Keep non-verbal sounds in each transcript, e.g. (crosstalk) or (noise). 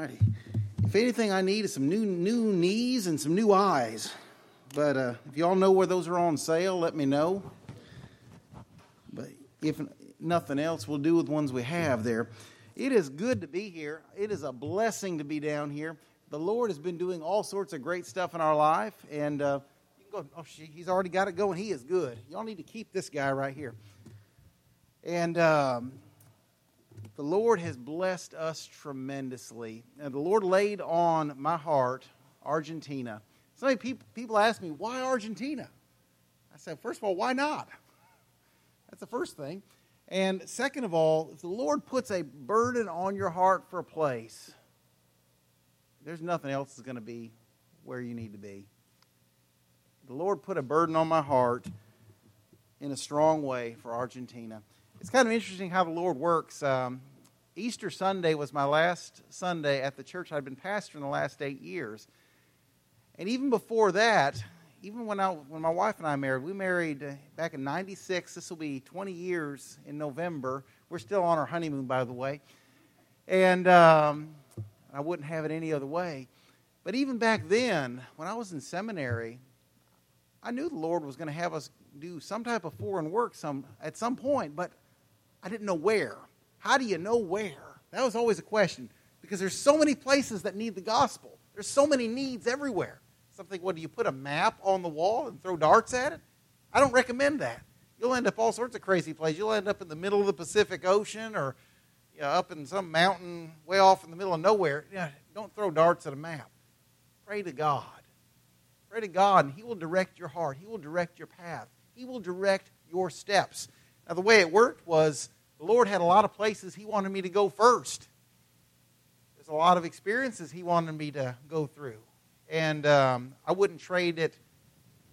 righty. If anything I need is some new new knees and some new eyes. But uh, if y'all know where those are on sale, let me know. But if nothing else, we'll do with ones we have there. It is good to be here. It is a blessing to be down here. The Lord has been doing all sorts of great stuff in our life, and uh, you can go. Oh, he's already got it going. He is good. Y'all need to keep this guy right here. And um, the Lord has blessed us tremendously. And the Lord laid on my heart Argentina. So many people, people ask me, why Argentina? I said, first of all, why not? (laughs) That's the first thing. And second of all, if the Lord puts a burden on your heart for a place, there's nothing else that's going to be where you need to be. The Lord put a burden on my heart in a strong way for Argentina. It's kind of interesting how the Lord works. Um, Easter Sunday was my last Sunday at the church I'd been pastoring the last eight years. And even before that, even when, I, when my wife and I married, we married back in 96. This will be 20 years in November. We're still on our honeymoon, by the way. And um, I wouldn't have it any other way. But even back then, when I was in seminary, I knew the Lord was going to have us do some type of foreign work some, at some point, but I didn't know where. How do you know where? That was always a question because there's so many places that need the gospel. There's so many needs everywhere. Something, what do you put a map on the wall and throw darts at it? I don't recommend that. You'll end up all sorts of crazy places. You'll end up in the middle of the Pacific Ocean or you know, up in some mountain way off in the middle of nowhere. You know, don't throw darts at a map. Pray to God. Pray to God, and He will direct your heart. He will direct your path. He will direct your steps. Now, the way it worked was the Lord had a lot of places He wanted me to go first. There's a lot of experiences He wanted me to go through and um, I wouldn't trade it.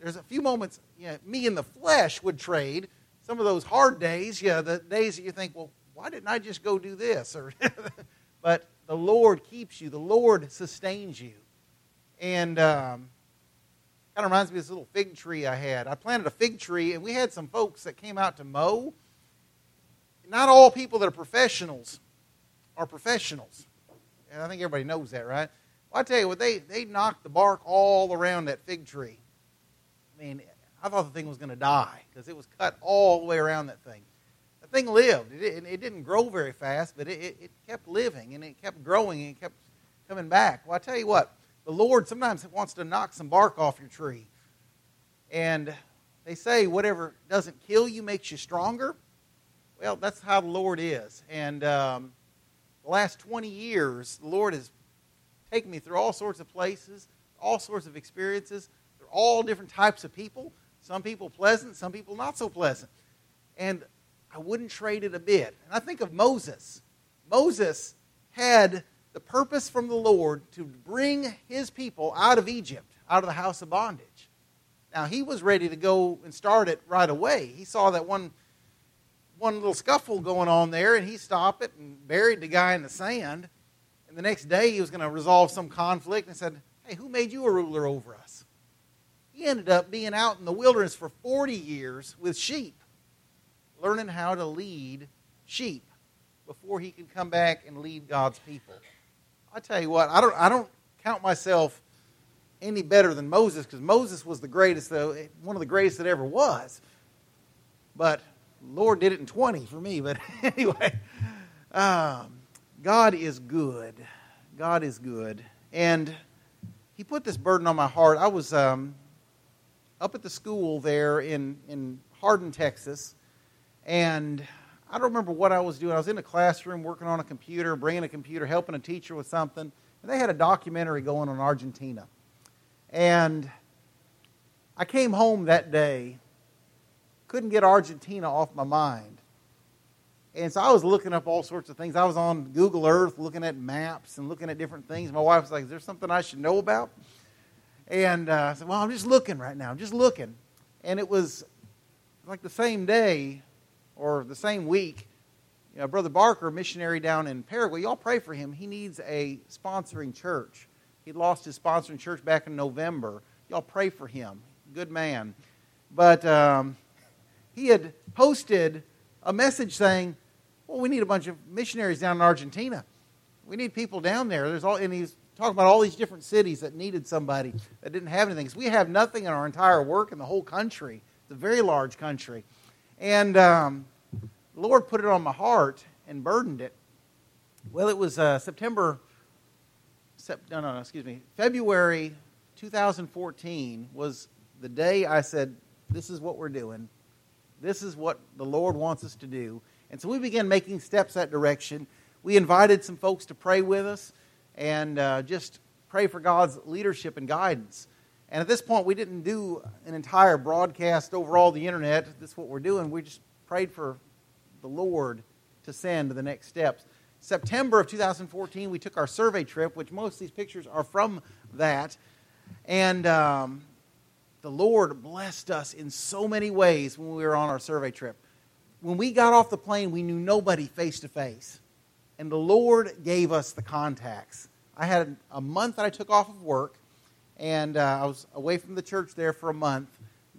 There's a few moments, you know, me in the flesh would trade some of those hard days, yeah, the days that you think, well, why didn't I just go do this? Or, (laughs) but the Lord keeps you. The Lord sustains you, and um, kind of reminds me of this little fig tree I had. I planted a fig tree, and we had some folks that came out to mow. Not all people that are professionals are professionals, and I think everybody knows that, right? Well, I tell you what, they, they knocked the bark all around that fig tree. I mean, I thought the thing was going to die because it was cut all the way around that thing. The thing lived. It, it didn't grow very fast, but it, it kept living and it kept growing and it kept coming back. Well, I tell you what, the Lord sometimes wants to knock some bark off your tree. And they say whatever doesn't kill you makes you stronger. Well, that's how the Lord is. And um, the last 20 years, the Lord has taken me through all sorts of places, all sorts of experiences. They're all different types of people. Some people pleasant, some people not so pleasant. And I wouldn't trade it a bit. And I think of Moses. Moses had the purpose from the Lord to bring his people out of Egypt, out of the house of bondage. Now, he was ready to go and start it right away. He saw that one, one little scuffle going on there, and he stopped it and buried the guy in the sand And the next day he was going to resolve some conflict and said, Hey, who made you a ruler over us? He ended up being out in the wilderness for 40 years with sheep, learning how to lead sheep before he could come back and lead God's people. I tell you what, I don't, I don't count myself any better than Moses because Moses was the greatest, though, eh, one of the greatest that ever was. But Lord did it in 20 for me. But (laughs) anyway, um, God is good. God is good. And He put this burden on my heart. I was um, up at the school there in, in Hardin, Texas, and I don't remember what I was doing. I was in a classroom working on a computer, bringing a computer, helping a teacher with something. And they had a documentary going on Argentina. And I came home that day, couldn't get Argentina off my mind. And so I was looking up all sorts of things. I was on Google Earth looking at maps and looking at different things. My wife was like, Is there something I should know about? And uh, I said, Well, I'm just looking right now. I'm just looking. And it was like the same day or the same week, you know, Brother Barker, missionary down in Paraguay, y'all pray for him. He needs a sponsoring church. He lost his sponsoring church back in November. Y'all pray for him. Good man. But um, he had posted a message saying, well, we need a bunch of missionaries down in Argentina. we need people down there. There's all, and he's talking about all these different cities that needed somebody that didn't have anything. Because we have nothing in our entire work in the whole country. It's a very large country. And um, the Lord put it on my heart and burdened it. Well, it was uh, September, sep- no, no, no, excuse me, February 2014 was the day I said, This is what we're doing. This is what the Lord wants us to do. And so we began making steps that direction. We invited some folks to pray with us and uh, just pray for God's leadership and guidance. And at this point, we didn't do an entire broadcast over all the internet. That's what we're doing. We just prayed for the Lord to send the next steps. September of 2014, we took our survey trip, which most of these pictures are from that. And um, the Lord blessed us in so many ways when we were on our survey trip. When we got off the plane, we knew nobody face to face. And the Lord gave us the contacts. I had a month that I took off of work, and uh, I was away from the church there for a month,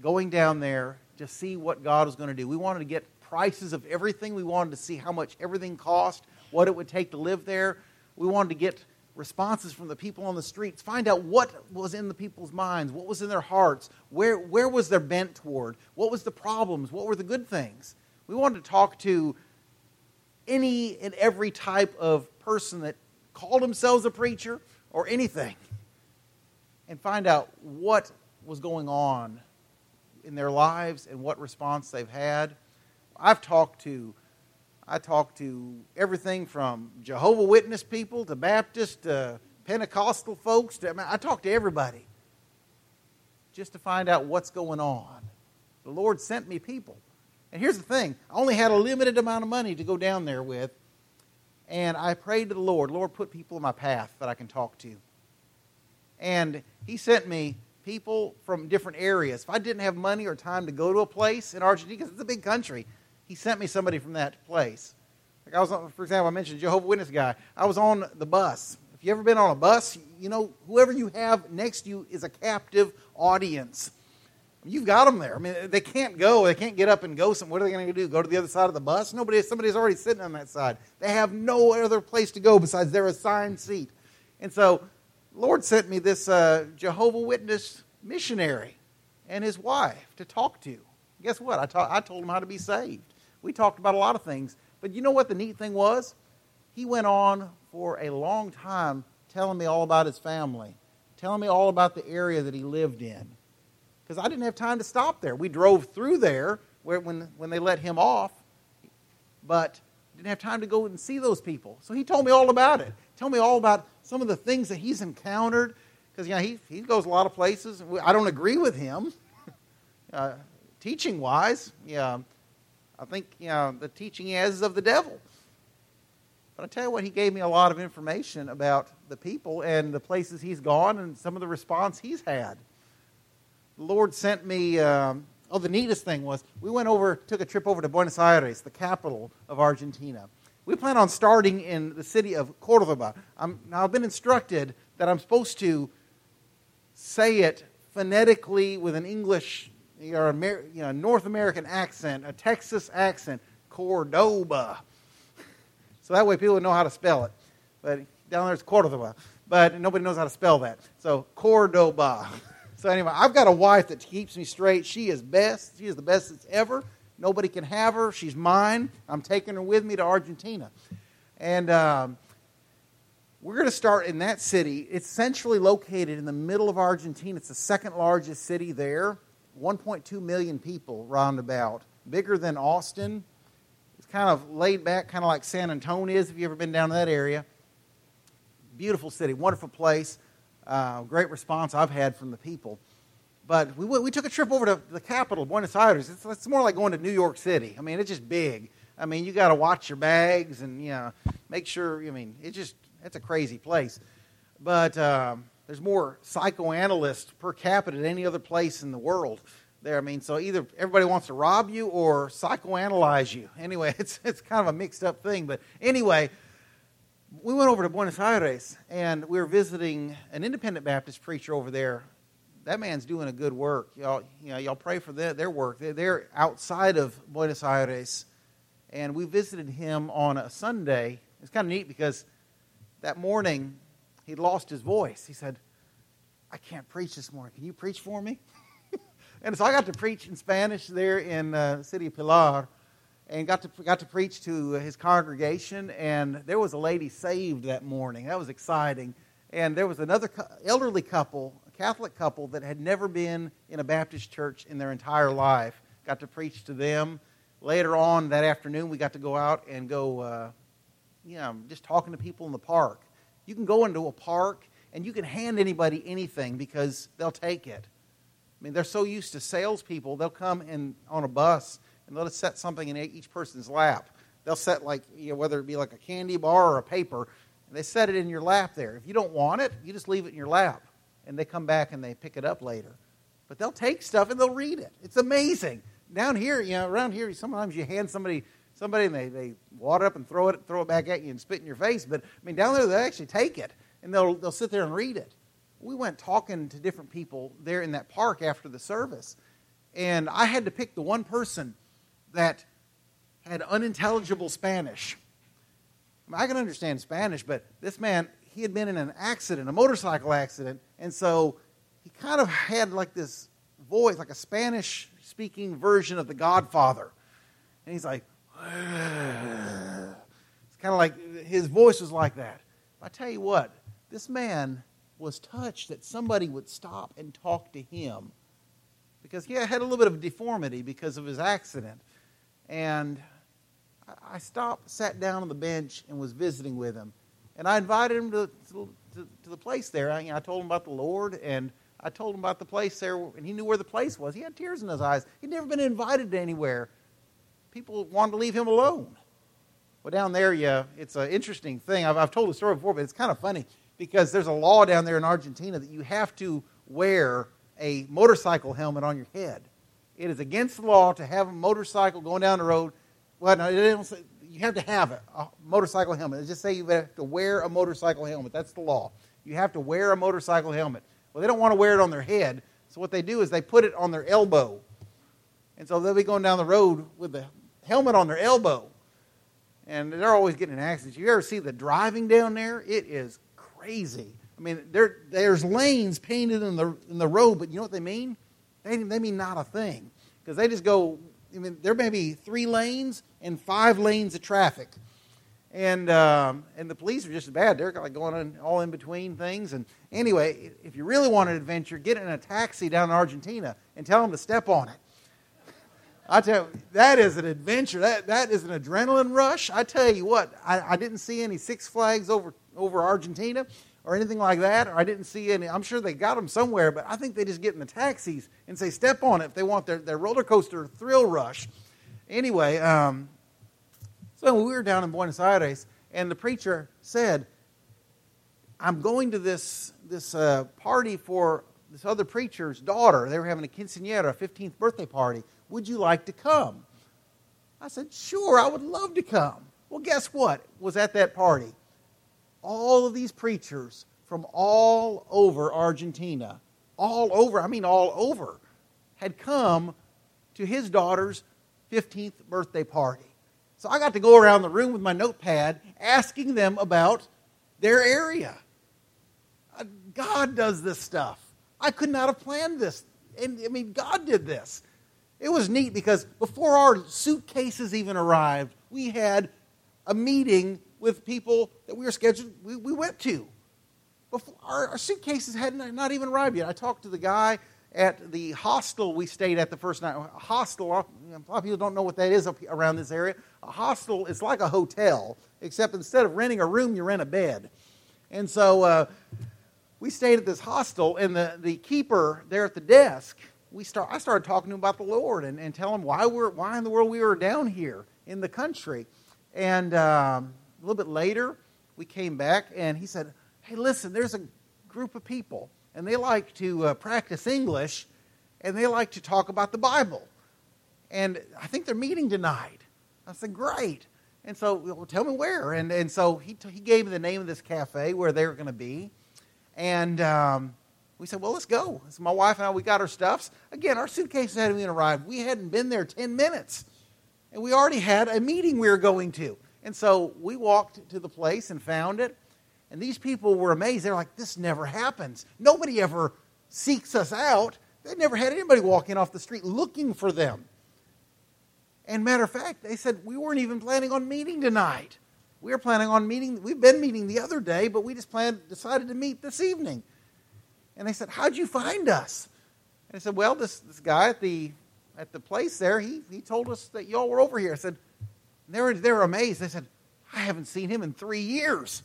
going down there to see what God was going to do. We wanted to get prices of everything. We wanted to see how much everything cost, what it would take to live there. We wanted to get responses from the people on the streets, find out what was in the people's minds, what was in their hearts, where, where was their bent toward, what was the problems, what were the good things. We wanted to talk to any and every type of person that called themselves a preacher or anything and find out what was going on in their lives and what response they've had. I've talked to I talked to everything from Jehovah Witness people to Baptist to Pentecostal folks. To, I, mean, I talked to everybody just to find out what's going on. The Lord sent me people. And here's the thing I only had a limited amount of money to go down there with. And I prayed to the Lord, Lord, put people in my path that I can talk to. And He sent me people from different areas. If I didn't have money or time to go to a place in Argentina, because it's a big country, he sent me somebody from that place. Like I was, on, for example, I mentioned Jehovah Witness guy. I was on the bus. If you ever been on a bus, you know whoever you have next to you is a captive audience. You've got them there. I mean, they can't go. They can't get up and go. Some, what are they going to do? Go to the other side of the bus? Nobody. Somebody's already sitting on that side. They have no other place to go besides their assigned seat. And so, Lord sent me this uh, Jehovah Witness missionary and his wife to talk to. Guess what? I, ta- I told him how to be saved. We talked about a lot of things. But you know what the neat thing was? He went on for a long time telling me all about his family, telling me all about the area that he lived in. Because I didn't have time to stop there. We drove through there where, when, when they let him off, but didn't have time to go and see those people. So he told me all about it. Tell me all about some of the things that he's encountered. Because you know, he, he goes a lot of places. I don't agree with him, (laughs) uh, teaching wise. Yeah, I think you know, the teaching he has is of the devil. But I tell you what, he gave me a lot of information about the people and the places he's gone and some of the response he's had. The Lord sent me. Um, oh, the neatest thing was we went over, took a trip over to Buenos Aires, the capital of Argentina. We plan on starting in the city of Cordoba. I'm, now, I've been instructed that I'm supposed to say it phonetically with an English or a you know, North American accent, a Texas accent, Cordoba. (laughs) So that way people would know how to spell it. But down there it's Cordoba. But nobody knows how to spell that. So Cordoba. (laughs) So anyway, I've got a wife that keeps me straight. She is best. She is the best that's ever. Nobody can have her. She's mine. I'm taking her with me to Argentina. And um, we're going to start in that city. It's centrally located in the middle of Argentina. It's the second largest city there. 1.2 million people roundabout, bigger than Austin. It's kind of laid back, kind of like San Antonio is, if you've ever been down to that area. Beautiful city, wonderful place. Uh, great response I've had from the people. But we, we took a trip over to the capital, Buenos Aires. It's, it's more like going to New York City. I mean, it's just big. I mean, you got to watch your bags and, you know, make sure, I mean, it's just, it's a crazy place. But um, there's more psychoanalysts per capita than any other place in the world there. I mean, so either everybody wants to rob you or psychoanalyze you. Anyway, (laughs) it's, it's kind of a mixed up thing. But anyway, we went over to Buenos Aires and we were visiting an independent Baptist preacher over there. That man's doing a good work. Y'all, you know, y'all pray for their, their work. They're, they're outside of Buenos Aires. And we visited him on a Sunday. It's kind of neat because that morning he'd lost his voice. He said, I can't preach this morning. Can you preach for me? (laughs) and so I got to preach in Spanish there in uh, the city of Pilar and got to, got to preach to his congregation. And there was a lady saved that morning. That was exciting. And there was another elderly couple, a Catholic couple, that had never been in a Baptist church in their entire life. Got to preach to them. Later on that afternoon, we got to go out and go, uh, you know, just talking to people in the park. You can go into a park and you can hand anybody anything because they'll take it. I mean, they're so used to salespeople, they'll come in on a bus and they'll just set something in each person's lap. They'll set, like, you know, whether it be like a candy bar or a paper, and they set it in your lap there. If you don't want it, you just leave it in your lap, and they come back and they pick it up later. But they'll take stuff and they'll read it. It's amazing. Down here, you know, around here, sometimes you hand somebody somebody and they, they water up and throw it throw it back at you and spit in your face. But I mean, down there they actually take it and they'll they'll sit there and read it. We went talking to different people there in that park after the service, and I had to pick the one person that had unintelligible Spanish. I, mean, I can understand Spanish, but this man he had been in an accident, a motorcycle accident, and so he kind of had like this voice, like a Spanish speaking version of the Godfather. And he's like, (sighs) it's kind of like his voice was like that. I tell you what, this man was touched that somebody would stop and talk to him because he had a little bit of deformity because of his accident. And I stopped, sat down on the bench, and was visiting with him. And I invited him to, to, to the place there. I, you know, I told him about the Lord, and I told him about the place there, and he knew where the place was. He had tears in his eyes. He'd never been invited to anywhere. People wanted to leave him alone. Well, down there, yeah, it's an interesting thing. I've, I've told the story before, but it's kind of funny because there's a law down there in Argentina that you have to wear a motorcycle helmet on your head. It is against the law to have a motorcycle going down the road. Well, no, you have to have it, a motorcycle helmet. It just say you have to wear a motorcycle helmet. That's the law. You have to wear a motorcycle helmet. Well, they don't want to wear it on their head, so what they do is they put it on their elbow. And so they'll be going down the road with the helmet on their elbow. And they're always getting in accidents. You ever see the driving down there? It is crazy. I mean, there, there's lanes painted in the, in the road, but you know what they mean? They, they mean not a thing. Because they just go, I mean, there may be three lanes and five lanes of traffic. And, um, and the police are just as bad. They're like going on all in between things. And anyway, if you really want an adventure, get in a taxi down in Argentina and tell them to step on it. I tell you, that is an adventure. That, that is an adrenaline rush. I tell you what, I, I didn't see any Six Flags over, over Argentina, or anything like that, or I didn't see any. I'm sure they got them somewhere, but I think they just get in the taxis and say, step on it if they want their, their roller coaster thrill rush. Anyway, um, so we were down in Buenos Aires, and the preacher said, I'm going to this, this uh, party for this other preacher's daughter. They were having a quinceanera, a 15th birthday party. Would you like to come? I said, Sure, I would love to come. Well, guess what was at that party? all of these preachers from all over Argentina, all over, I mean, all over, had come to his daughter's 15th birthday party. So I got to go around the room with my notepad asking them about their area. Uh, God does this stuff. I could not have planned this. And I mean, God did this. It was neat because before our suitcases even arrived, we had a meeting with people that we were scheduled, we, we went to. Before, our, our suitcases had not, not even arrived yet. I talked to the guy at the hostel we stayed at the first night. A hostel, a lot of people don't know what that is up around this area. A hostel is like a hotel, except instead of renting a room, you rent a bed. And so uh, we stayed at this hostel, and the, the keeper there at the desk, we start, I started talking to him about the Lord and, and telling him why, we're, why in the world we were down here in the country. And um, a little bit later, we came back and he said, Hey, listen, there's a group of people and they like to uh, practice English and they like to talk about the Bible. And I think they're meeting tonight. I said, Great. And so, well, tell me where. And, and so he, t- he gave me the name of this cafe where they were going to be. And um, we said, well, let's go. So my wife and I, we got our stuffs. Again, our suitcases hadn't even arrived. We hadn't been there 10 minutes. And we already had a meeting we were going to. And so we walked to the place and found it. And these people were amazed. They're like, this never happens. Nobody ever seeks us out. They never had anybody walking off the street looking for them. And matter of fact, they said, we weren't even planning on meeting tonight. We were planning on meeting, we've been meeting the other day, but we just planned, decided to meet this evening. And they said, How'd you find us? And I said, Well, this, this guy at the at the place there, he, he told us that y'all were over here. I said, they were, they were amazed. They said, I haven't seen him in three years.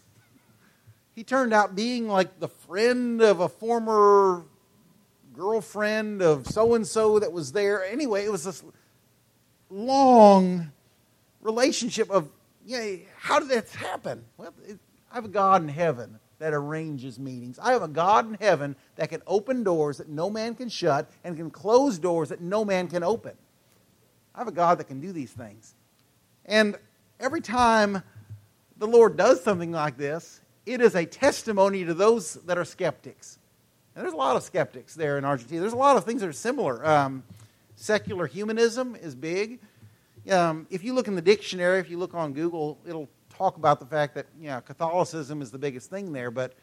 He turned out being like the friend of a former girlfriend of so and so that was there. Anyway, it was this long relationship of, yeah, how did that happen? Well, it, I have a God in heaven that arranges meetings. I have a God in heaven that can open doors that no man can shut and can close doors that no man can open. I have a God that can do these things. And every time the Lord does something like this, it is a testimony to those that are skeptics. And there's a lot of skeptics there in Argentina. There's a lot of things that are similar. Um, secular humanism is big. Um, if you look in the dictionary, if you look on Google, it'll talk about the fact that know, Catholicism is the biggest thing there, but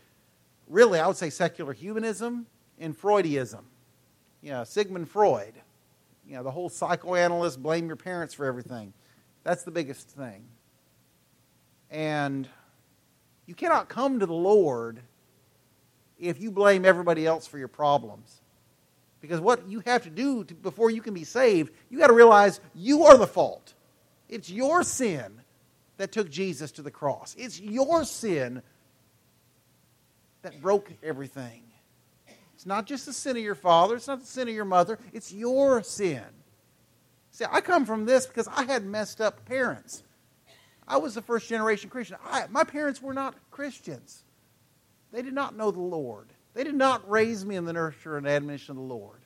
really I would say secular humanism and Freudism. Know, Sigmund Freud, you know, the whole psychoanalyst blame your parents for everything. That's the biggest thing. And you cannot come to the Lord if you blame everybody else for your problems. Because what you have to do to, before you can be saved, you got to realize you are the fault. It's your sin that took Jesus to the cross. It's your sin that broke everything. It's not just the sin of your father, it's not the sin of your mother, it's your sin. See, I come from this because I had messed up parents. I was a first generation Christian. I, my parents were not Christians. They did not know the Lord. They did not raise me in the nurture and admonition of the Lord.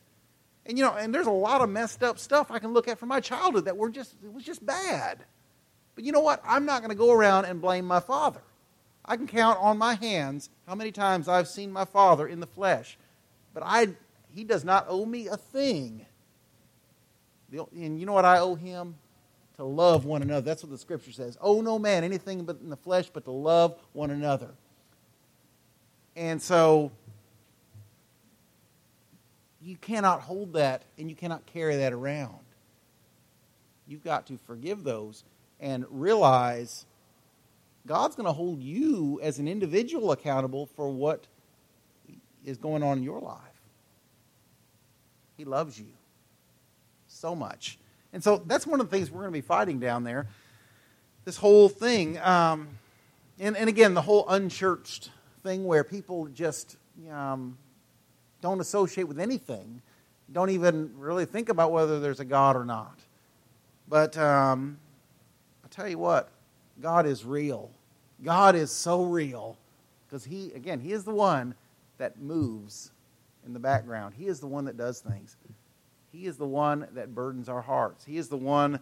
And you know, and there's a lot of messed up stuff I can look at from my childhood that were just it was just bad. But you know what? I'm not going to go around and blame my father. I can count on my hands how many times I've seen my father in the flesh. But I, he does not owe me a thing. And you know what I owe him? To love one another. That's what the scripture says. Owe no man anything but in the flesh, but to love one another. And so you cannot hold that and you cannot carry that around. You've got to forgive those and realize God's going to hold you as an individual accountable for what is going on in your life. He loves you so much. And so that's one of the things we're going to be fighting down there. This whole thing. Um, and, and again, the whole unchurched thing where people just um, don't associate with anything, don't even really think about whether there's a God or not. But um, I tell you what, God is real. God is so real because He, again, He is the one that moves in the background. He is the one that does things. He is the one that burdens our hearts. He is the one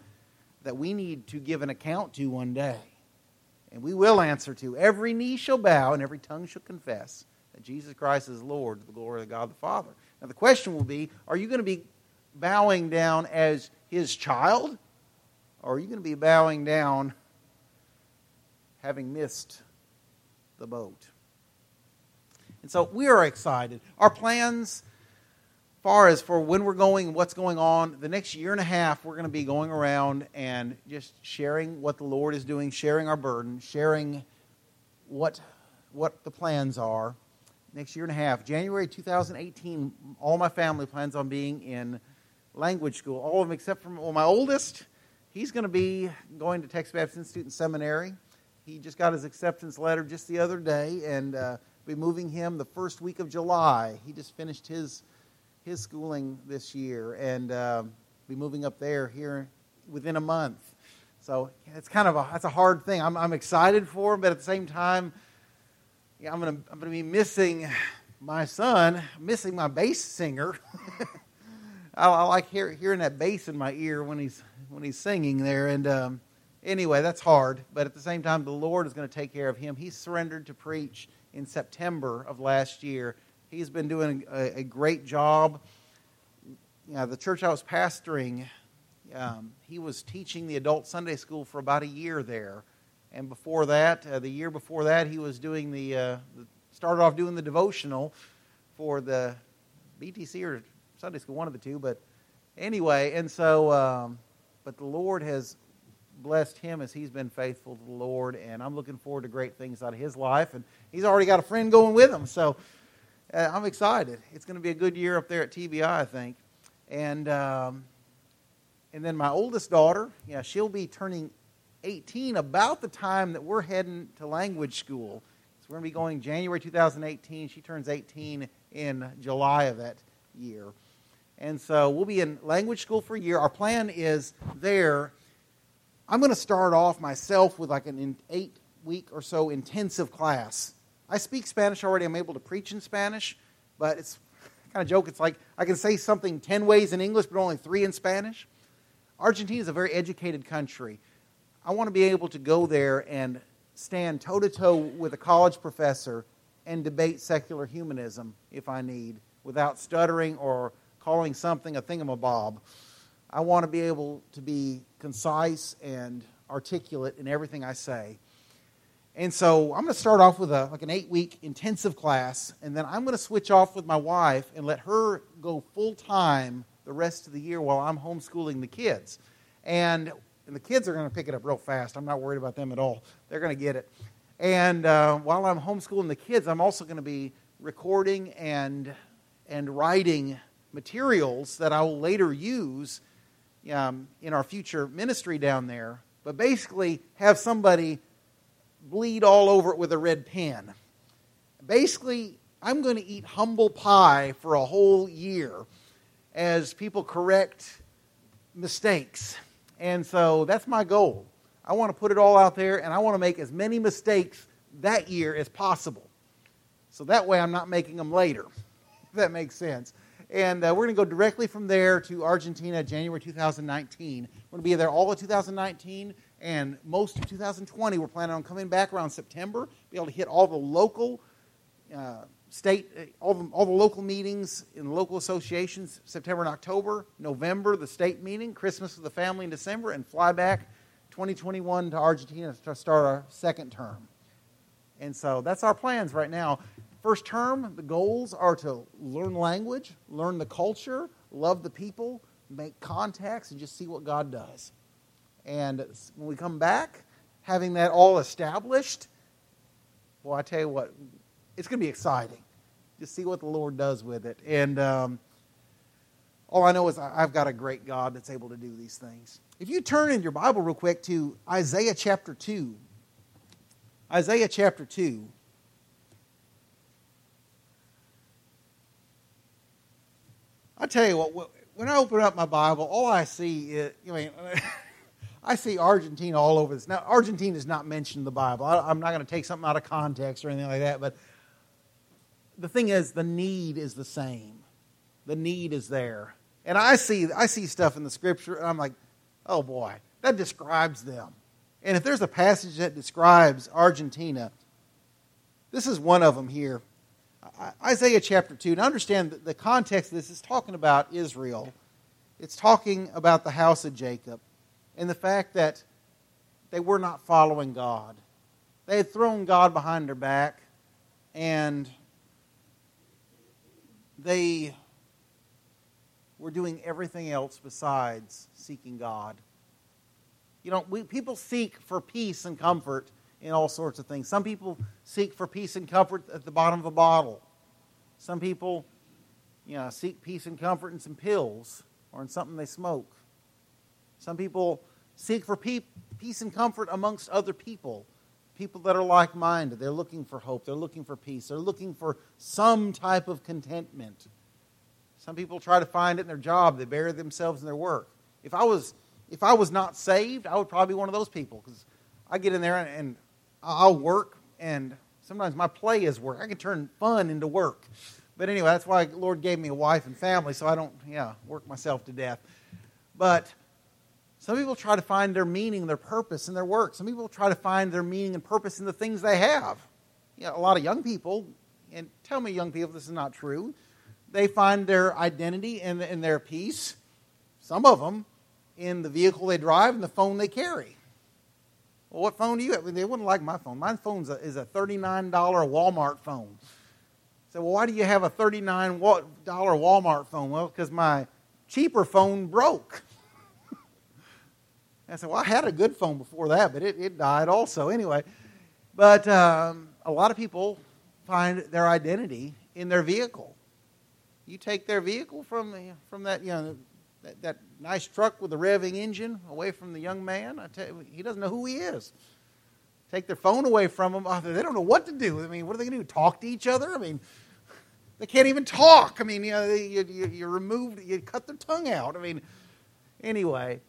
that we need to give an account to one day. And we will answer to. Every knee shall bow and every tongue shall confess that Jesus Christ is Lord to the glory of God the Father. Now, the question will be are you going to be bowing down as His child? Or are you going to be bowing down having missed the boat? And so we are excited. Our plans, far as for when we're going and what's going on, the next year and a half, we're going to be going around and just sharing what the Lord is doing, sharing our burden, sharing what, what the plans are. Next year and a half, January 2018, all my family plans on being in language school. All of them except for well, my oldest He's going to be going to Texas Baptist Institute and Seminary. He just got his acceptance letter just the other day, and uh, be moving him the first week of July. He just finished his his schooling this year, and uh, be moving up there here within a month. So it's kind of a that's a hard thing. I'm I'm excited for him, but at the same time, I'm gonna I'm gonna be missing my son, missing my bass singer. (laughs) I, I, like hear, hearing that bass in my ear when he's when he's singing there. And um, anyway, that's hard. But at the same time, the Lord is going to take care of him. He surrendered to preach in September of last year. He's been doing a, a great job. You know, the church I was pastoring, um, he was teaching the adult Sunday school for about a year there. And before that, uh, the year before that, he was doing the, uh, started off doing the devotional for the BTC or Sunday school, one of the two. But anyway, and so, um, but the Lord has blessed him as he's been faithful to the Lord, and I'm looking forward to great things out of his life. And he's already got a friend going with him, so uh, I'm excited. It's going to be a good year up there at TBI, I think. And um, and then my oldest daughter, yeah, she'll be turning 18 about the time that we're heading to language school. So we're going to be going January 2018. She turns 18 in July of that year. And so we'll be in language school for a year. Our plan is there. I'm going to start off myself with like an eight week or so intensive class. I speak Spanish already. I'm able to preach in Spanish, but it's kind of joke. It's like I can say something 10 ways in English, but only three in Spanish. Argentina is a very educated country. I want to be able to go there and stand toe to toe with a college professor and debate secular humanism if I need without stuttering or calling something a thingamabob. I want to be able to be concise and articulate in everything I say. And so I'm going to start off with a, like an eight week intensive class, and then I'm going to switch off with my wife and let her go full time the rest of the year while I'm homeschooling the kids. And, and the kids are going to pick it up real fast. I'm not worried about them at all. They're going to get it. And uh, while I'm homeschooling the kids, I'm also going to be recording and, and writing materials that I will later use um, in our future ministry down there. But basically, have somebody bleed all over it with a red pen. Basically, I'm going to eat humble pie for a whole year as people correct mistakes. And so that's my goal. I want to put it all out there and I want to make as many mistakes that year as possible. So that way I'm not making them later, (laughs) if that makes sense. And uh, we're going to go directly from there to Argentina, January 2019. We're going to be there all of 2019 and most of 2020. We're planning on coming back around September, be able to hit all the local uh, state, uh, all the, all the local meetings in local associations, September and October, November, the state meeting, Christmas with the family in December, and fly back 2021 to Argentina to start our second term. And so that's our plans right now. First term, the goals are to learn language, learn the culture, love the people, make contacts, and just see what God does. And when we come back, having that all established, well, I tell you what, it's going to be exciting. Just see what the Lord does with it. And um, all I know is I've got a great God that's able to do these things. If you turn in your Bible real quick to Isaiah chapter 2, Isaiah chapter 2. I tell you what, when I open up my Bible, all I see is, I mean, (laughs) I see Argentina all over this. Now, Argentina is not mentioned in the Bible. I, am not going to take something out of context or anything like that, but the thing is, the need is the same. The need is there. And I see, I see stuff in the scripture, and I'm like, oh boy, that describes them. And if there's a passage that describes Argentina, this is one of them here. Isaiah chapter 2. Now understand that the context of this is talking about Israel. It's talking about the house of Jacob and the fact that they were not following God. They had thrown God behind their back and they were doing everything else besides seeking God. You know, we, people seek for peace and comfort in all sorts of things. Some people seek for peace and comfort at the bottom of a bottle. Some people, you know, seek peace and comfort in some pills or in something they smoke. Some people seek for peace and comfort amongst other people, people that are like minded. They're looking for hope, they're looking for peace, they're looking for some type of contentment. Some people try to find it in their job, they bury themselves in their work. If I was, if I was not saved, I would probably be one of those people because I get in there and, and I'll work, and sometimes my play is work. I can turn fun into work. But anyway, that's why the Lord gave me a wife and family, so I don't, yeah, work myself to death. But some people try to find their meaning, their purpose in their work. Some people try to find their meaning and purpose in the things they have. You know, a lot of young people, and tell me, young people, this is not true. They find their identity and, and their peace, some of them, in the vehicle they drive and the phone they carry. well, what phone do you have? They wouldn't like my phone. My phone is a $39 Walmart phone. So, well, why do you have a $39 Walmart phone? Well, because my cheaper phone broke. I said, well, I had a good phone before that, but it, it died also. Anyway, but um, a lot of people find their identity in their vehicle. You take their vehicle from, the, from that, you know, that, that nice truck with the revving engine away from the young man. I tell you, he doesn't know who he is. Take their phone away from him. They don't know what to do. I mean, what are they going to do? Talk to each other? I mean, they can't even talk. I mean, you know, you, you, you removed, you cut their tongue out. I mean, anyway,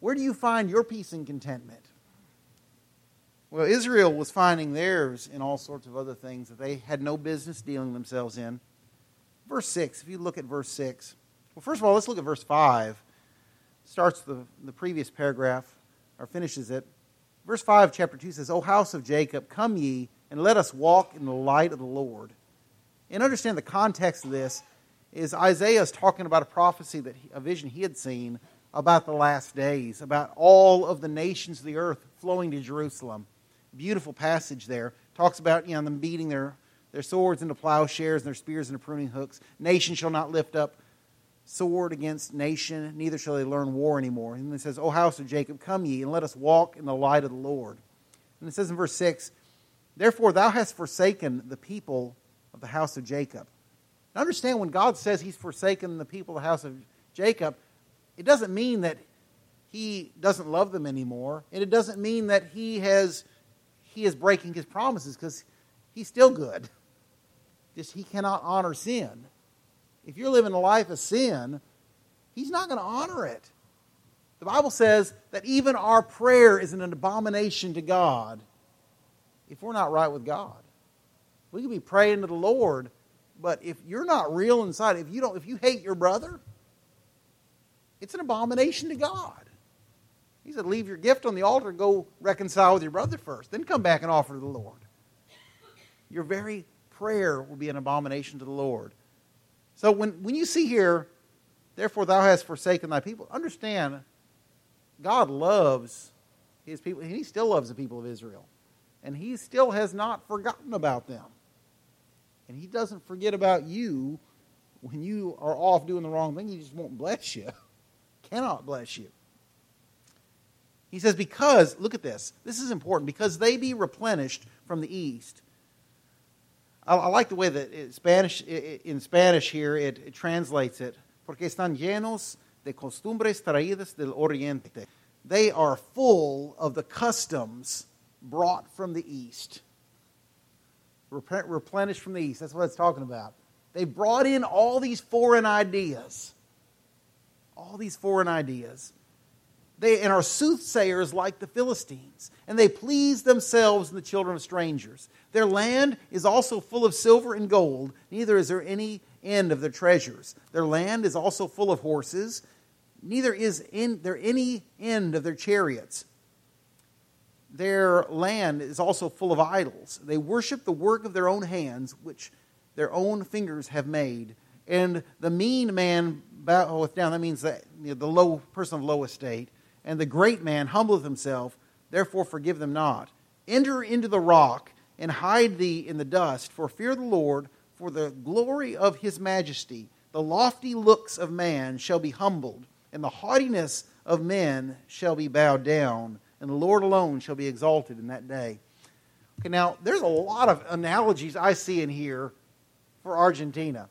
where do you find your peace and contentment? Well, Israel was finding theirs in all sorts of other things that they had no business dealing themselves in. Verse 6, if you look at verse 6, well, first of all, let's look at verse 5. Starts the, the previous paragraph, or finishes it. Verse 5, chapter 2 says, O house of Jacob, come ye, and let us walk in the light of the Lord. And understand the context of this is Isaiah is talking about a prophecy, that he, a vision he had seen about the last days, about all of the nations of the earth flowing to Jerusalem beautiful passage there. Talks about you know them beating their, their swords into plowshares and their spears into pruning hooks. Nation shall not lift up sword against nation, neither shall they learn war anymore. And it says, O house of Jacob, come ye, and let us walk in the light of the Lord. And it says in verse 6, Therefore thou hast forsaken the people of the house of Jacob. Now understand when God says he's forsaken the people of the house of Jacob, it doesn't mean that he doesn't love them anymore. And it doesn't mean that he has he is breaking his promises because he's still good. Just he cannot honor sin. If you're living a life of sin, he's not going to honor it. The Bible says that even our prayer is an abomination to God if we're not right with God. We can be praying to the Lord, but if you're not real inside, if you don't if you hate your brother, it's an abomination to God. He said, Leave your gift on the altar go reconcile with your brother first. Then come back and offer to the Lord. Your very prayer will be an abomination to the Lord. So when, when you see here, therefore thou hast forsaken thy people, understand God loves his people, and he still loves the people of Israel. And he still has not forgotten about them. And he doesn't forget about you when you are off doing the wrong thing. He just won't bless you. (laughs) Cannot bless you. He says, because, look at this, this is important, because they be replenished from the east. I, I like the way that it, Spanish, it, in Spanish here it, it translates it, porque están llenos de costumbres traídas del oriente. They are full of the customs brought from the east. Replenished from the east. That's what it's talking about. They brought in all these foreign ideas. All these foreign ideas. They, and are soothsayers like the Philistines, and they please themselves and the children of strangers. Their land is also full of silver and gold, neither is there any end of their treasures. Their land is also full of horses, neither is in there any end of their chariots. Their land is also full of idols. They worship the work of their own hands, which their own fingers have made. And the mean man boweth down. That means that you know, the low person of low estate and the great man humbleth himself, therefore forgive them not. Enter into the rock and hide thee in the dust, for fear the Lord, for the glory of his majesty. The lofty looks of man shall be humbled, and the haughtiness of men shall be bowed down, and the Lord alone shall be exalted in that day. Okay, now there's a lot of analogies I see in here for Argentina.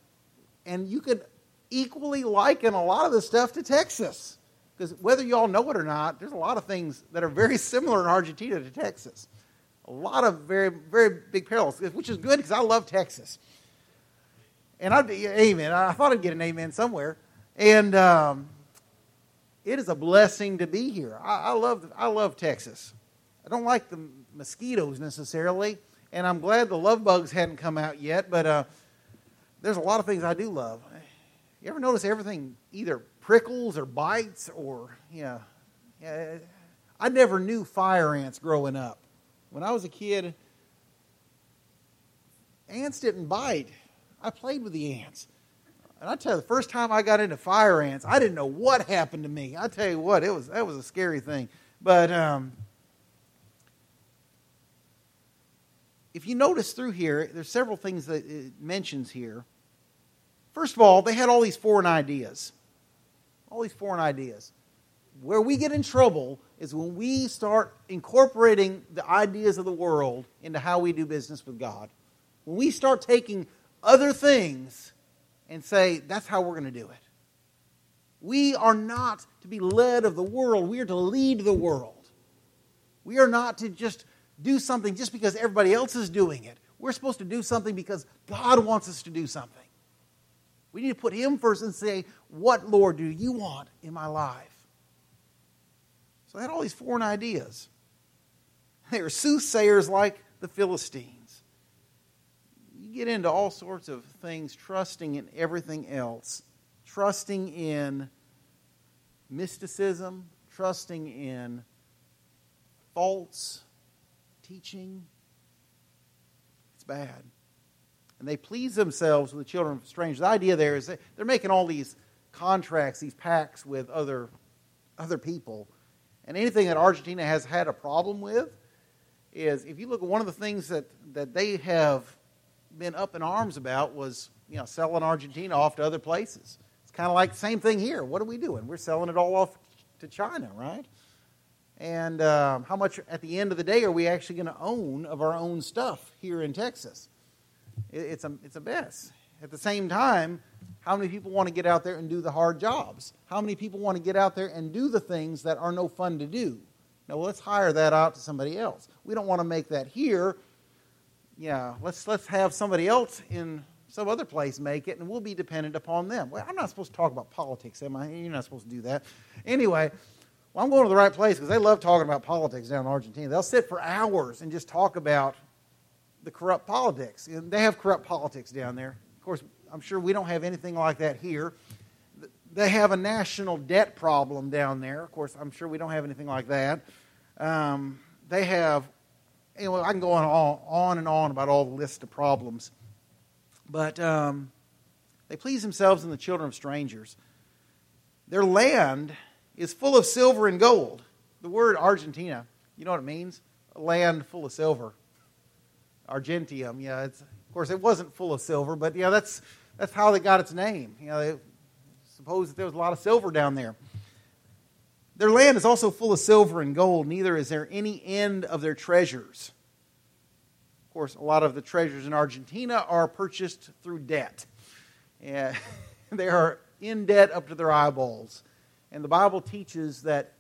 And you could equally liken a lot of the stuff to Texas. Because whether you all know it or not, there's a lot of things that are very similar in Argentina to Texas. A lot of very, very big parallels, which is good because I love Texas. And I'd be, amen. I thought I'd get an amen somewhere. And um, it is a blessing to be here. I, I, love, I love Texas. I don't like the mosquitoes necessarily, and I'm glad the love bugs hadn't come out yet, but uh, there's a lot of things I do love. You ever notice everything either prickles or bites or, you know, yeah, I never knew fire ants growing up. When I was a kid, ants didn't bite. I played with the ants. And I tell you, the first time I got into fire ants, I didn't know what happened to me. I tell you what, it was that was a scary thing. But um, if you notice through here, there's several things that it mentions here. First of all, they had all these foreign ideas. All these foreign ideas. Where we get in trouble is when we start incorporating the ideas of the world into how we do business with God. When we start taking other things and say, that's how we're going to do it. We are not to be led of the world, we are to lead the world. We are not to just do something just because everybody else is doing it. We're supposed to do something because God wants us to do something. We need to put Him first and say, What, Lord, do you want in my life? So they had all these foreign ideas. They were soothsayers like the Philistines. You get into all sorts of things, trusting in everything else, trusting in mysticism, trusting in false teaching. It's bad. And they please themselves with the children of strangers. The idea there is they're making all these contracts, these pacts with other, other people. And anything that Argentina has had a problem with is if you look at one of the things that, that they have been up in arms about was you know selling Argentina off to other places. It's kind of like the same thing here. What are we doing? We're selling it all off to China, right? And um, how much at the end of the day are we actually going to own of our own stuff here in Texas? It, it's a it's a mess. At the same time, how many people want to get out there and do the hard jobs? How many people want to get out there and do the things that are no fun to do? Now, let's hire that out to somebody else. We don't want to make that here. Yeah, let's, let's have somebody else in some other place make it, and we'll be dependent upon them. Well, I'm not supposed to talk about politics, am I? You're not supposed to do that. Anyway, well, I'm going to the right place because they love talking about politics down in Argentina. They'll sit for hours and just talk about the corrupt politics. And they have corrupt politics down there. Of course, I'm sure we don't have anything like that here. They have a national debt problem down there. Of course, I'm sure we don't have anything like that. Um, they have, anyway, I can go on, on and on about all the list of problems. But um, they please themselves and the children of strangers. Their land is full of silver and gold. The word Argentina, you know what it means? A land full of silver. Argentium, yeah. It's, of course, it wasn't full of silver, but yeah, that's that's how they got its name. You know, they suppose that there was a lot of silver down there. Their land is also full of silver and gold, neither is there any end of their treasures. Of course, a lot of the treasures in Argentina are purchased through debt. And (laughs) they are in debt up to their eyeballs. And the Bible teaches that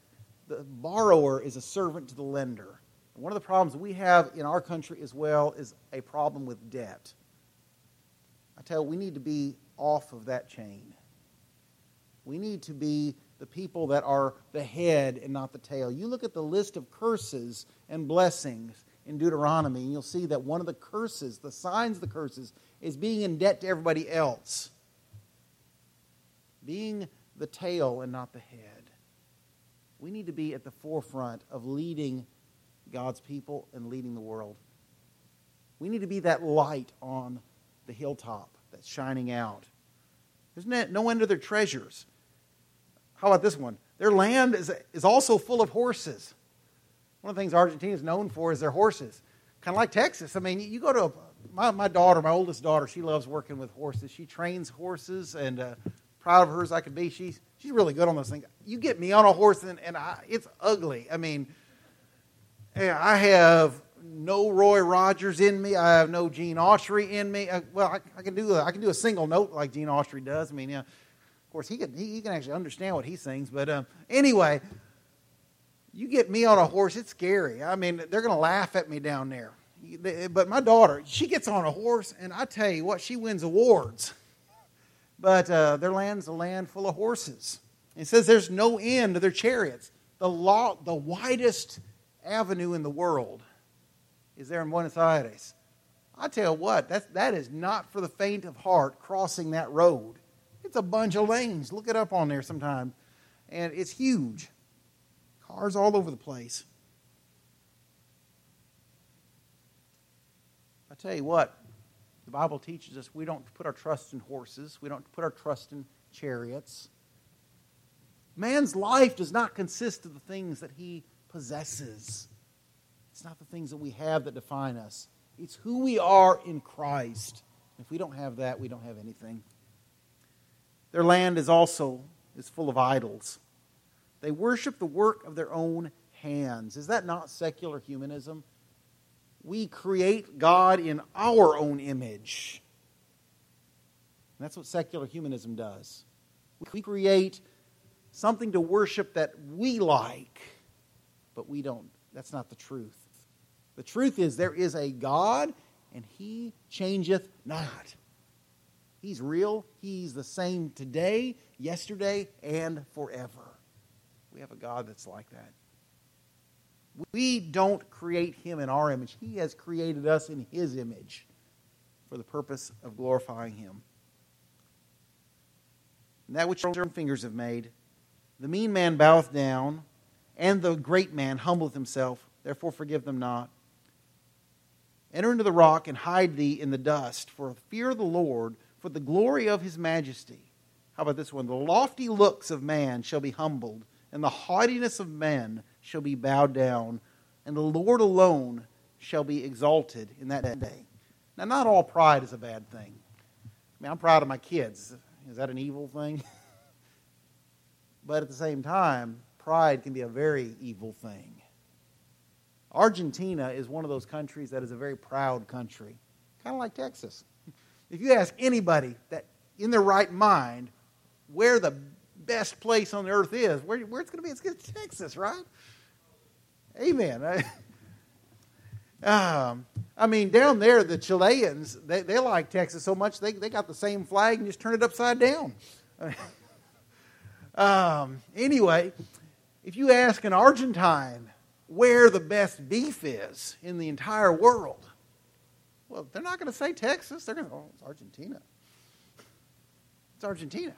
the borrower is a servant to the lender. One of the problems we have in our country as well is a problem with debt. I tell you, we need to be off of that chain. We need to be the people that are the head and not the tail. You look at the list of curses and blessings in Deuteronomy, and you'll see that one of the curses, the signs of the curses, is being in debt to everybody else. Being the tail and not the head. We need to be at the forefront of leading God's people and leading the world. We need to be that light on the hilltop that's shining out. There's no end to their treasures. How about this one? Their land is, is also full of horses. One of the things Argentina is known for is their horses. Kind of like Texas. I mean, you go to my, my daughter, my oldest daughter, she loves working with horses. She trains horses, and uh, proud of her as I could be. She's, she's really good on those things. You get me on a horse, and, and I, it's ugly. I mean, I have no Roy Rogers in me. I have no Gene Autry in me. I, uh, well, I, I, can do a, I can do a single note like Gene Autry does. I mean, yeah, of course he can he, he, can actually understand what he sings. But um, anyway, you get me on a horse, it's scary. I mean, they're going to laugh at me down there. But my daughter, she gets on a horse, and I tell you what, she wins awards. But uh, their land's a land full of horses. It says there's no end to their chariots. The, law, the widest avenue in the world is there in Buenos Aires. I tell you what, that's, that is not for the faint of heart crossing that road. It's a bunch of lanes. Look it up on there sometime. And it's huge. Cars all over the place. I tell you what, the Bible teaches us we don't put our trust in horses, we don't put our trust in chariots. Man's life does not consist of the things that he possesses. It's not the things that we have that define us. It's who we are in Christ. If we don't have that, we don't have anything. Their land is also is full of idols. They worship the work of their own hands. Is that not secular humanism? We create God in our own image. And that's what secular humanism does. We create something to worship that we like, but we don't. That's not the truth. The truth is there is a God, and he changeth not. He's real. He's the same today, yesterday, and forever. We have a God that's like that. We don't create him in our image. He has created us in his image for the purpose of glorifying him. And that which your own fingers have made, the mean man boweth down, and the great man humbleth himself. Therefore forgive them not. Enter into the rock and hide thee in the dust, for fear of the Lord, for the glory of his majesty. How about this one? The lofty looks of man shall be humbled, and the haughtiness of men shall be bowed down, and the Lord alone shall be exalted in that day. Now, not all pride is a bad thing. I mean, I'm proud of my kids. Is that an evil thing? (laughs) but at the same time, pride can be a very evil thing. Argentina is one of those countries that is a very proud country, kind of like Texas. If you ask anybody that in their right mind where the best place on the earth is, where, where it's going to be, it's going to be Texas, right? Amen. (laughs) um, I mean, down there, the Chileans, they, they like Texas so much, they, they got the same flag and just turn it upside down. (laughs) um, anyway, if you ask an Argentine where the best beef is in the entire world. Well, they're not going to say Texas. They're going to, oh, it's Argentina. It's Argentina.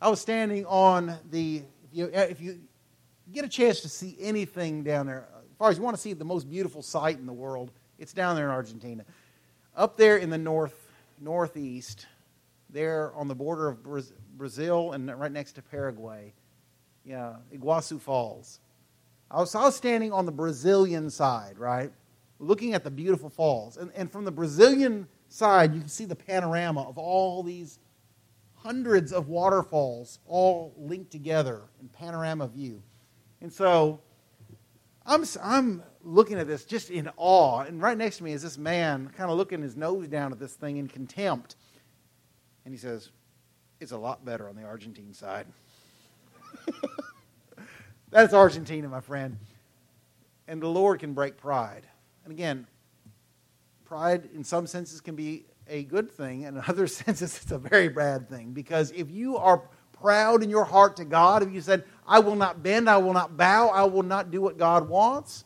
I was standing on the, if you, uh, if you get a chance to see anything down there, as far as you want to see the most beautiful sight in the world, it's down there in Argentina. Up there in the north, northeast, there on the border of Brazil and right next to Paraguay, yeah, Iguazu Falls. I was, I was standing on the Brazilian side, right? Looking at the beautiful falls. And, and from the Brazilian side, you can see the panorama of all these hundreds of waterfalls all linked together in panorama view. And so I'm, I'm looking at this just in awe. And right next to me is this man kind of looking his nose down at this thing in contempt. And he says, It's a lot better on the Argentine side. (laughs) That's Argentina, my friend. And the Lord can break pride. And again, pride in some senses can be a good thing, and in other (laughs) senses, it's a very bad thing. Because if you are proud in your heart to God, if you said, I will not bend, I will not bow, I will not do what God wants,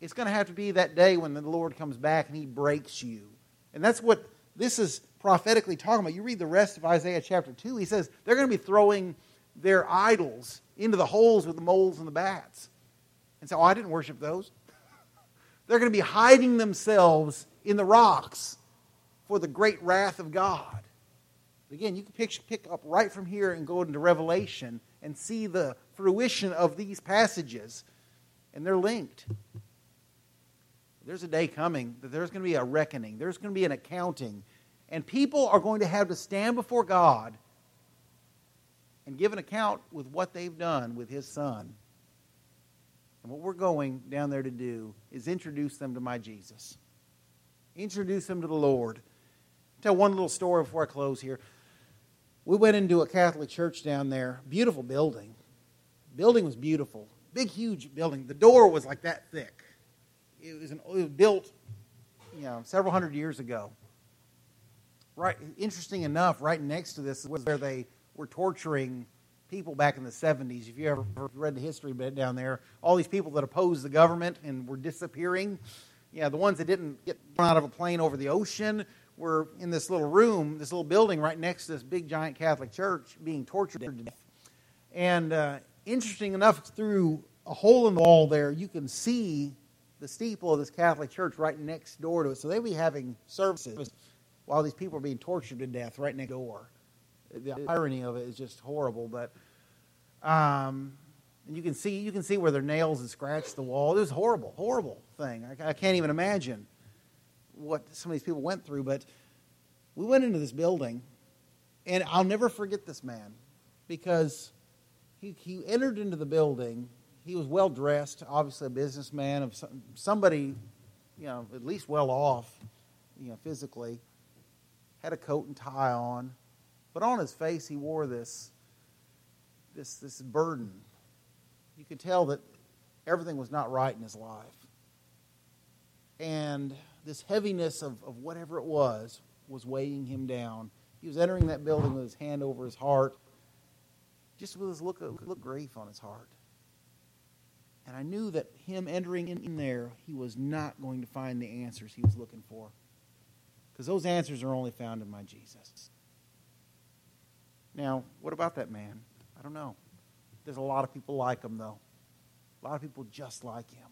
it's going to have to be that day when the Lord comes back and he breaks you. And that's what this is prophetically talking about. You read the rest of Isaiah chapter 2, he says they're going to be throwing their idols into the holes with the moles and the bats. And say, oh, I didn't worship those. (laughs) They're going to be hiding themselves in the rocks for the great wrath of God. Again, you can pick, pick up right from here and go into Revelation and see the fruition of these passages, and they're linked. There's a day coming that there's going to be a reckoning, there's going to be an accounting, and people are going to have to stand before God and give an account with what they've done with his son. And what we're going down there to do is introduce them to my Jesus. Introduce them to the Lord. Tell one little story before I close here. We went into a Catholic church down there. Beautiful building. Building was beautiful. Big, huge building. The door was like that thick. It was, an, it was built, you know, several hundred years ago. Right. Interesting enough, right next to this was where they were torturing people back in the 70s. If you ever read the history bit down there, all these people that opposed the government and were disappearing. Yeah, the ones that didn't get out of a plane over the ocean were in this little room, this little building right next to this big giant Catholic church being tortured to death. And uh, interesting enough, through a hole in the wall there, you can see the steeple of this Catholic church right next door to it. So they'd be having services while these people are being tortured to death right next door the irony of it is just horrible. But um, you can see you can see where their nails had scratched the wall. It was horrible, horrible thing. I, I can't even imagine. what some of these people went through, but we went into this building, and I'll never forget this man because he, he entered into the building. He was well dressed, obviously a businessman of some, somebody, you know, at least well off, you know, physically. Had a coat and tie on, but on his face he wore this, this, this burden. You could tell that everything was not right in his life. And this heaviness of, of whatever it was was weighing him down. He was entering that building with his hand over his heart, just with his look of look grief on his heart. And I knew that him entering in there, he was not going to find the answers he was looking for. Because those answers are only found in my Jesus. Now, what about that man? I don't know. There's a lot of people like him, though. A lot of people just like him.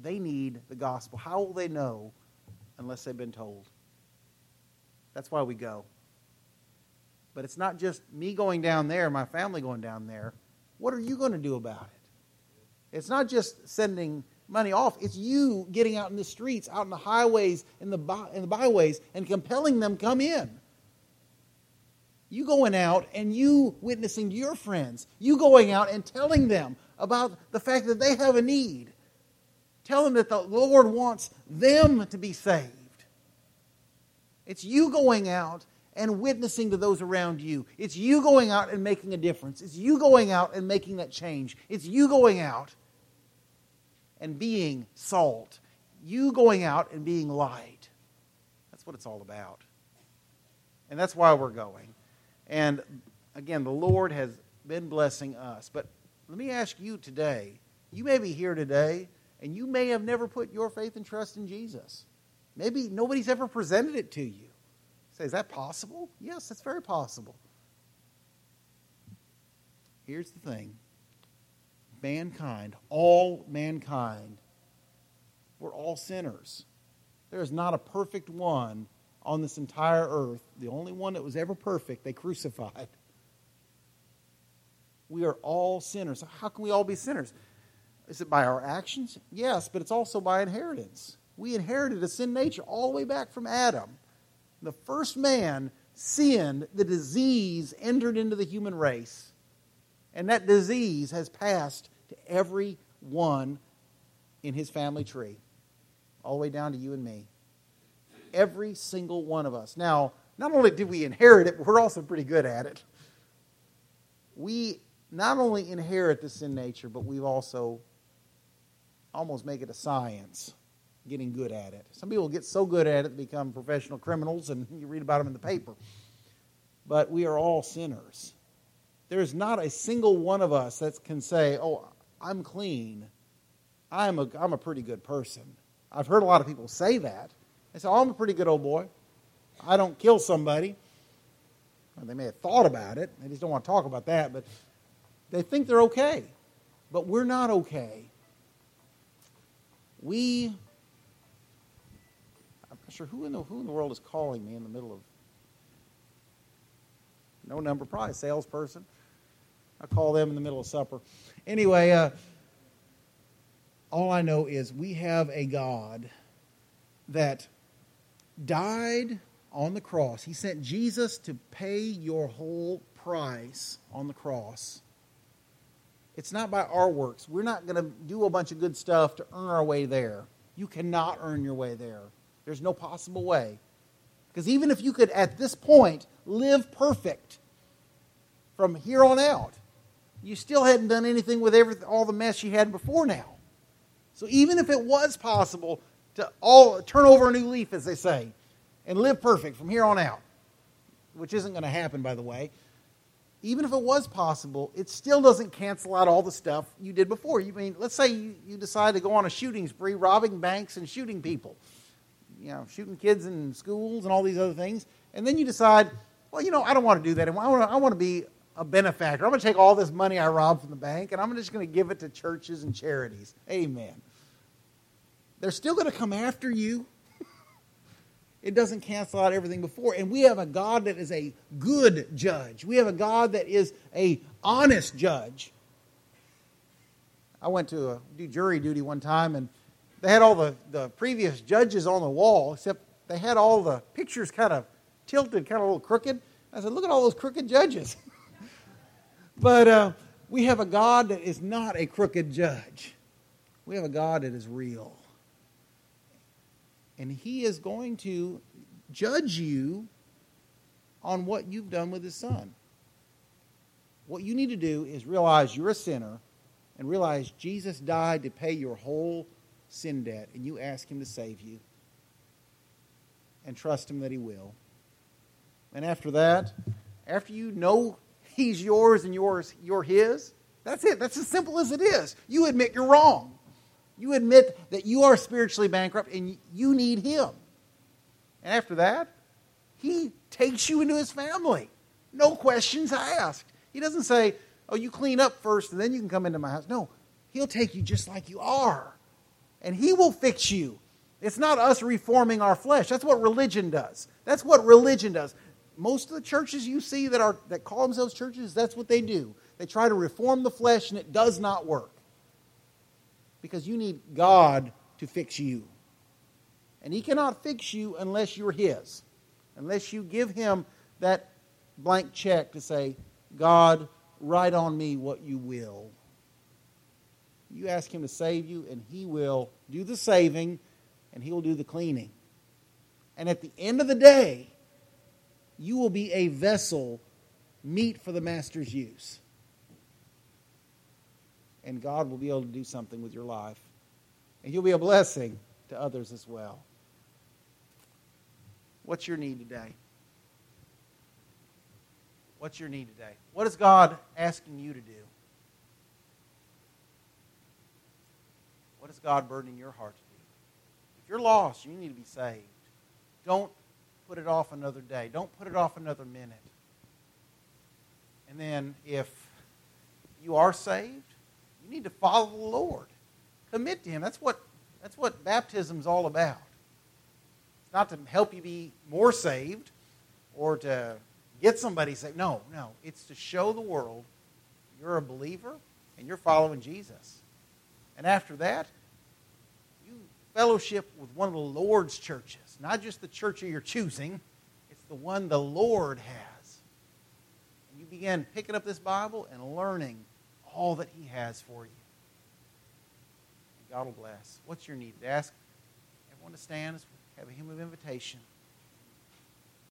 They need the gospel. How will they know unless they've been told? That's why we go. But it's not just me going down there, my family going down there. What are you going to do about it? It's not just sending money off. It's you getting out in the streets, out in the highways, in the, by, in the byways, and compelling them come in. You going out and you witnessing your friends. You going out and telling them about the fact that they have a need. Tell them that the Lord wants them to be saved. It's you going out and witnessing to those around you. It's you going out and making a difference. It's you going out and making that change. It's you going out and being salt. You going out and being light. That's what it's all about. And that's why we're going. And again, the Lord has been blessing us. But let me ask you today you may be here today and you may have never put your faith and trust in Jesus. Maybe nobody's ever presented it to you. Say, is that possible? Yes, that's very possible. Here's the thing mankind, all mankind, we're all sinners. There is not a perfect one on this entire earth. The only one that was ever perfect, they crucified. We are all sinners. How can we all be sinners? Is it by our actions? Yes, but it's also by inheritance. We inherited a sin nature all the way back from Adam. The first man sinned, the disease entered into the human race. And that disease has passed to every one in his family tree, all the way down to you and me. Every single one of us. Now, not only did we inherit it, but we're also pretty good at it. We not only inherit the sin nature, but we've also almost make it a science, getting good at it. Some people get so good at it they become professional criminals, and (laughs) you read about them in the paper. But we are all sinners. There is not a single one of us that can say, "Oh, I'm clean. I'm a I'm a pretty good person." I've heard a lot of people say that. They say, "Oh, I'm a pretty good old boy. I don't kill somebody." Well, they may have thought about it. They just don't want to talk about that, but they think they're okay. But we're not okay we I'm not sure who in the who in the world is calling me in the middle of no number, probably salesperson. I call them in the middle of supper. Anyway, uh, all I know is we have a God that died on the cross. He sent Jesus to pay your whole price on the cross. It's not by our works. We're not going to do a bunch of good stuff to earn our way there. You cannot earn your way there. There's no possible way. Because even if you could, at this point, live perfect from here on out, you still hadn't done anything with every, all the mess you had before now. So even if it was possible to all turn over a new leaf, as they say, and live perfect from here on out, which isn't going to happen, by the way, even if it was possible, it still doesn't cancel out all the stuff you did before. You mean, let's say you, you decide to go on a shooting spree, robbing banks and shooting people, you know, shooting kids in schools and all these other things, and then you decide, well, you know, I don't want to do that. I want to, I want to be a benefactor. I'm going to take all this money I robbed from the bank and I'm just going to give it to churches and charities. Amen. They're still going to come after you it doesn't cancel out everything before. And we have a God that is a good judge. We have a God that is a honest judge. I went to a, do jury duty one time, and they had all the, the previous judges on the wall, except they had all the pictures kind of tilted, kind of a little crooked. I said, look at all those crooked judges. (laughs) but uh, we have a God that is not a crooked judge. We have a God that is real. And He is going to judge you on what you've done with His Son. What you need to do is realize you're a sinner and realize Jesus died to pay your whole sin debt, and you ask Him to save you and trust Him that He will. And after that, after you know He's yours and yours, you're His, that's it. That's as simple as it is. You admit you're wrong. You admit that you are spiritually bankrupt and you need Him. And after that, He takes you into His family. No questions asked. He doesn't say, Oh, you clean up first and then you can come into my house. No, He'll take you just like you are. And He will fix you. It's not us reforming our flesh. That's what religion does. That's what religion does. Most of the churches you see that, are, that call themselves churches, that's what they do. They try to reform the flesh and it does not work. Because you need God to fix you. And He cannot fix you unless you're His. Unless you give Him that blank check to say, God, write on me what you will. You ask Him to save you, and He will do the saving, and He will do the cleaning. And at the end of the day, you will be a vessel meet for the Master's use. And God will be able to do something with your life. And you'll be a blessing to others as well. What's your need today? What's your need today? What is God asking you to do? What is God burdening your heart to do? If you're lost, you need to be saved. Don't put it off another day. Don't put it off another minute. And then if you are saved, you need to follow the Lord. Commit to Him. That's what, that's what baptism is all about. It's not to help you be more saved or to get somebody saved. No, no. It's to show the world you're a believer and you're following Jesus. And after that, you fellowship with one of the Lord's churches, not just the church you're choosing, it's the one the Lord has. And you begin picking up this Bible and learning all that He has for you. God will bless. What's your need? Ask everyone to stand as we have a hymn of invitation.